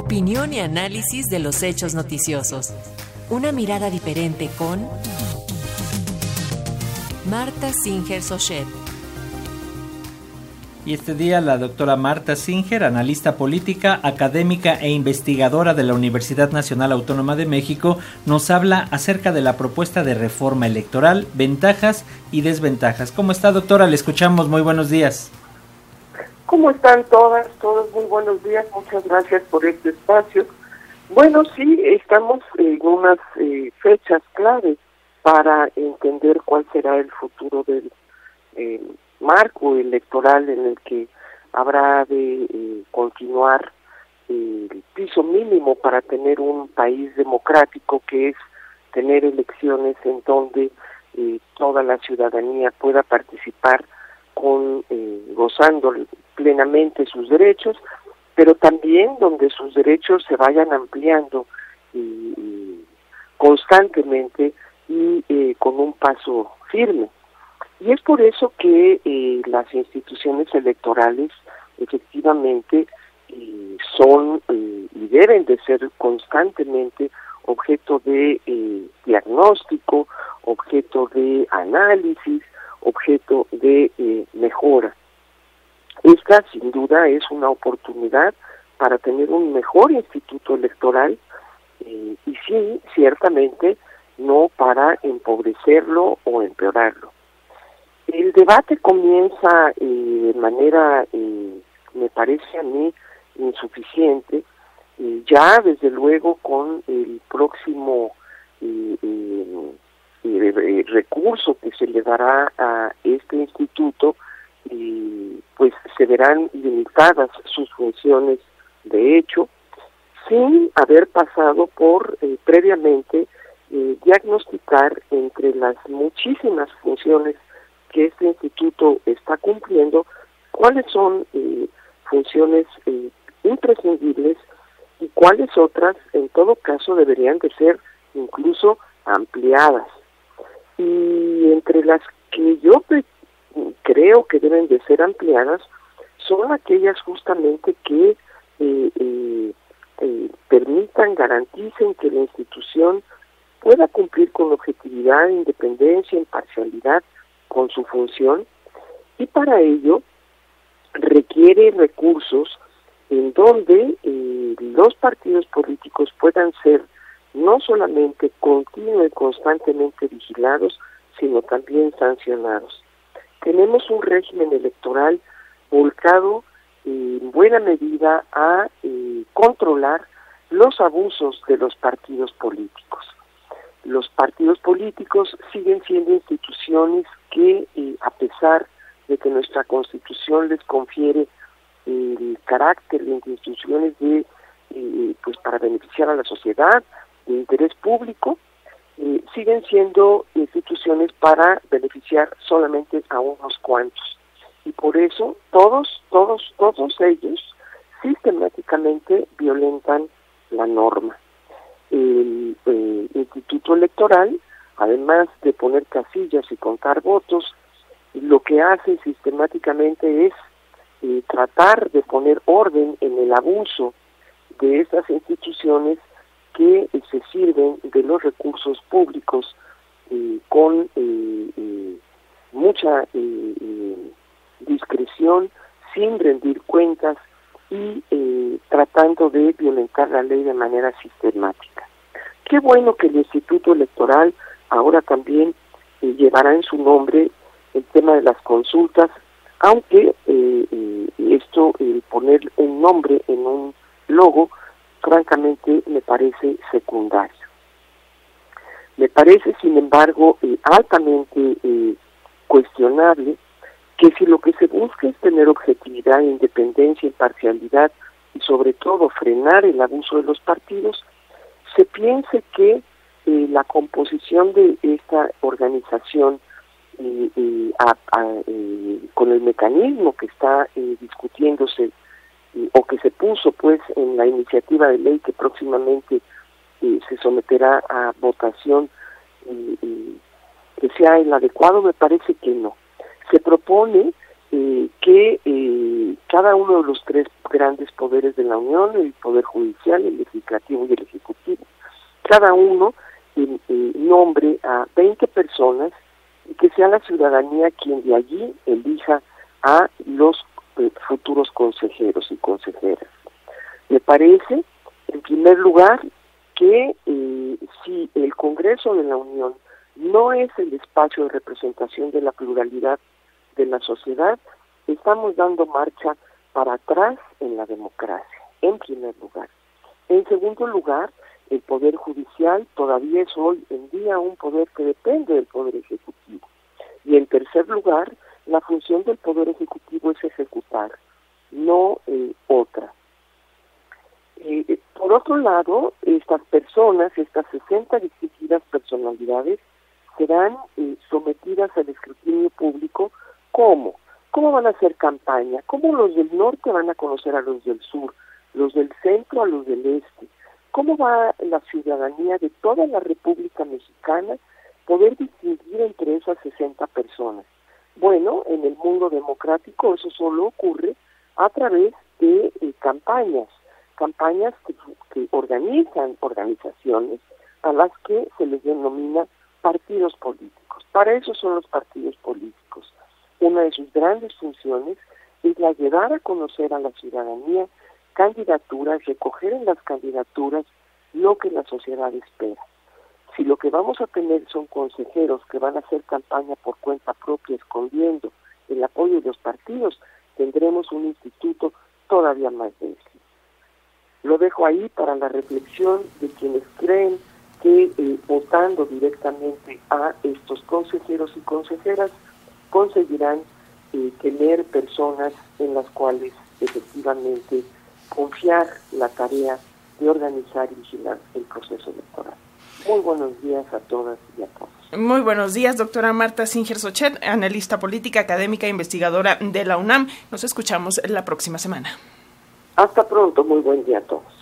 Opinión y análisis de los hechos noticiosos. Una mirada diferente con Marta Singer Sochet. Y este día la doctora Marta Singer, analista política, académica e investigadora de la Universidad Nacional Autónoma de México, nos habla acerca de la propuesta de reforma electoral, ventajas y desventajas. ¿Cómo está doctora? Le escuchamos. Muy buenos días. ¿Cómo están todas, todos? Muy buenos días. Muchas gracias por este espacio. Bueno, sí, estamos en unas eh, fechas claves para entender cuál será el futuro del eh, marco electoral en el que habrá de eh, continuar el piso mínimo para tener un país democrático que es tener elecciones en donde eh, toda la ciudadanía pueda participar con eh, gozando plenamente sus derechos pero también donde sus derechos se vayan ampliando constantemente y eh, con un paso firme y es por eso que eh, las instituciones electorales efectivamente eh, son y deben de ser constantemente objeto de diagnóstico, objeto de análisis, objeto de mejora. Esta sin duda es una oportunidad para tener un mejor instituto electoral y sí, ciertamente, no para empobrecerlo o empeorarlo. El debate comienza eh, de manera, eh, me parece a mí, insuficiente, eh, ya desde luego con el próximo recurso que se le dará a este instituto, pues se verán limitadas sus funciones de hecho, sin haber pasado por previamente diagnosticar entre las muchísimas funciones que este instituto está cumpliendo, cuáles son eh, funciones eh, imprescindibles y cuáles otras, en todo caso, deberían de ser incluso ampliadas. Y entre las que yo creo que deben de ser ampliadas son aquellas justamente que eh, permitan, garanticen que la institución pueda cumplir con objetividad, independencia, imparcialidad, con su función y para ello requiere recursos en donde eh, los partidos políticos puedan ser no solamente continuo y constantemente vigilados, sino también sancionados. Tenemos un régimen electoral volcado en buena medida a eh, controlar los abusos de los partidos políticos. Los partidos políticos siguen siendo instituciones que eh, a pesar de que nuestra constitución les confiere el carácter de instituciones de eh, pues para beneficiar a la sociedad de interés público eh, siguen siendo instituciones para beneficiar solamente a unos cuantos. Y por eso todos todos todos ellos sistemáticamente violentan la norma. El instituto electoral además de poner casillas y contar votos, lo que hace sistemáticamente es eh, tratar de poner orden en el abuso de estas instituciones que eh, se sirven de los recursos públicos eh, con mucha discreción, sin rendir cuentas y tratando de violentar la ley de manera sistemática. Qué bueno que el Instituto Electoral ahora también eh, llevará en su nombre el tema de las consultas, aunque eh, eh, esto, el poner un nombre en un logo, francamente me parece secundario. Me parece, sin embargo, altamente cuestionable que si lo que se busca es tener objetividad, independencia, imparcialidad y sobre todo frenar el abuso de los partidos, se piense que eh, la composición de esta organización eh, eh, con el mecanismo que está discutiéndose o que se puso pues en la iniciativa de ley que próximamente se someterá a votación que sea el adecuado me parece que no se propone que cada uno de los tres grandes poderes de la Unión, el Poder Judicial, el Legislativo y el Ejecutivo. Cada uno nombre a 20 personas y que sea la ciudadanía quien de allí elija a los eh, futuros consejeros y consejeras. Me parece, en primer lugar, que eh, si el Congreso de la Unión no es el espacio de representación de la pluralidad de la sociedad, estamos dando marcha para atrás en la democracia, en primer lugar. En segundo lugar, el Poder Judicial todavía es hoy en día un poder que depende del Poder Ejecutivo. Y en tercer lugar, la función del Poder Ejecutivo es ejecutar, no. Eh, por otro lado, estas personas, estas 60 distintas personalidades, serán eh, sometidas al escrutinio público. ¿Cómo? ¿Cómo van a hacer campaña? ¿Cómo los del norte van a conocer a los del sur? ¿Los del centro a los del este? ¿Cómo va la ciudadanía de toda la República Mexicana poder distinguir entre esas 60 personas? Bueno, en el mundo democrático eso solo ocurre a través de eh, campañas, campañas que, organizan organizaciones a las que se les denomina partidos políticos. Para eso son los partidos políticos. Una de sus grandes funciones es la llevar a conocer a la ciudadanía candidaturas, recoger en las candidaturas lo que la sociedad espera. Si lo que vamos a tener son consejeros que van a hacer campaña por cuenta propia, escondiendo el apoyo de los partidos, tendremos un instituto todavía más débil. Lo dejo ahí para la reflexión de quienes creen que eh, votando directamente a estos consejeros y consejeras conseguirán eh, tener personas en las cuales efectivamente confiar la tarea de organizar y vigilar el proceso electoral. Muy buenos días a todas y a todos. Muy buenos días, doctora Marta Singer Sochet, analista política, académica e investigadora de la UNAM. Nos escuchamos la próxima semana. Hasta pronto, muy buen día a todos.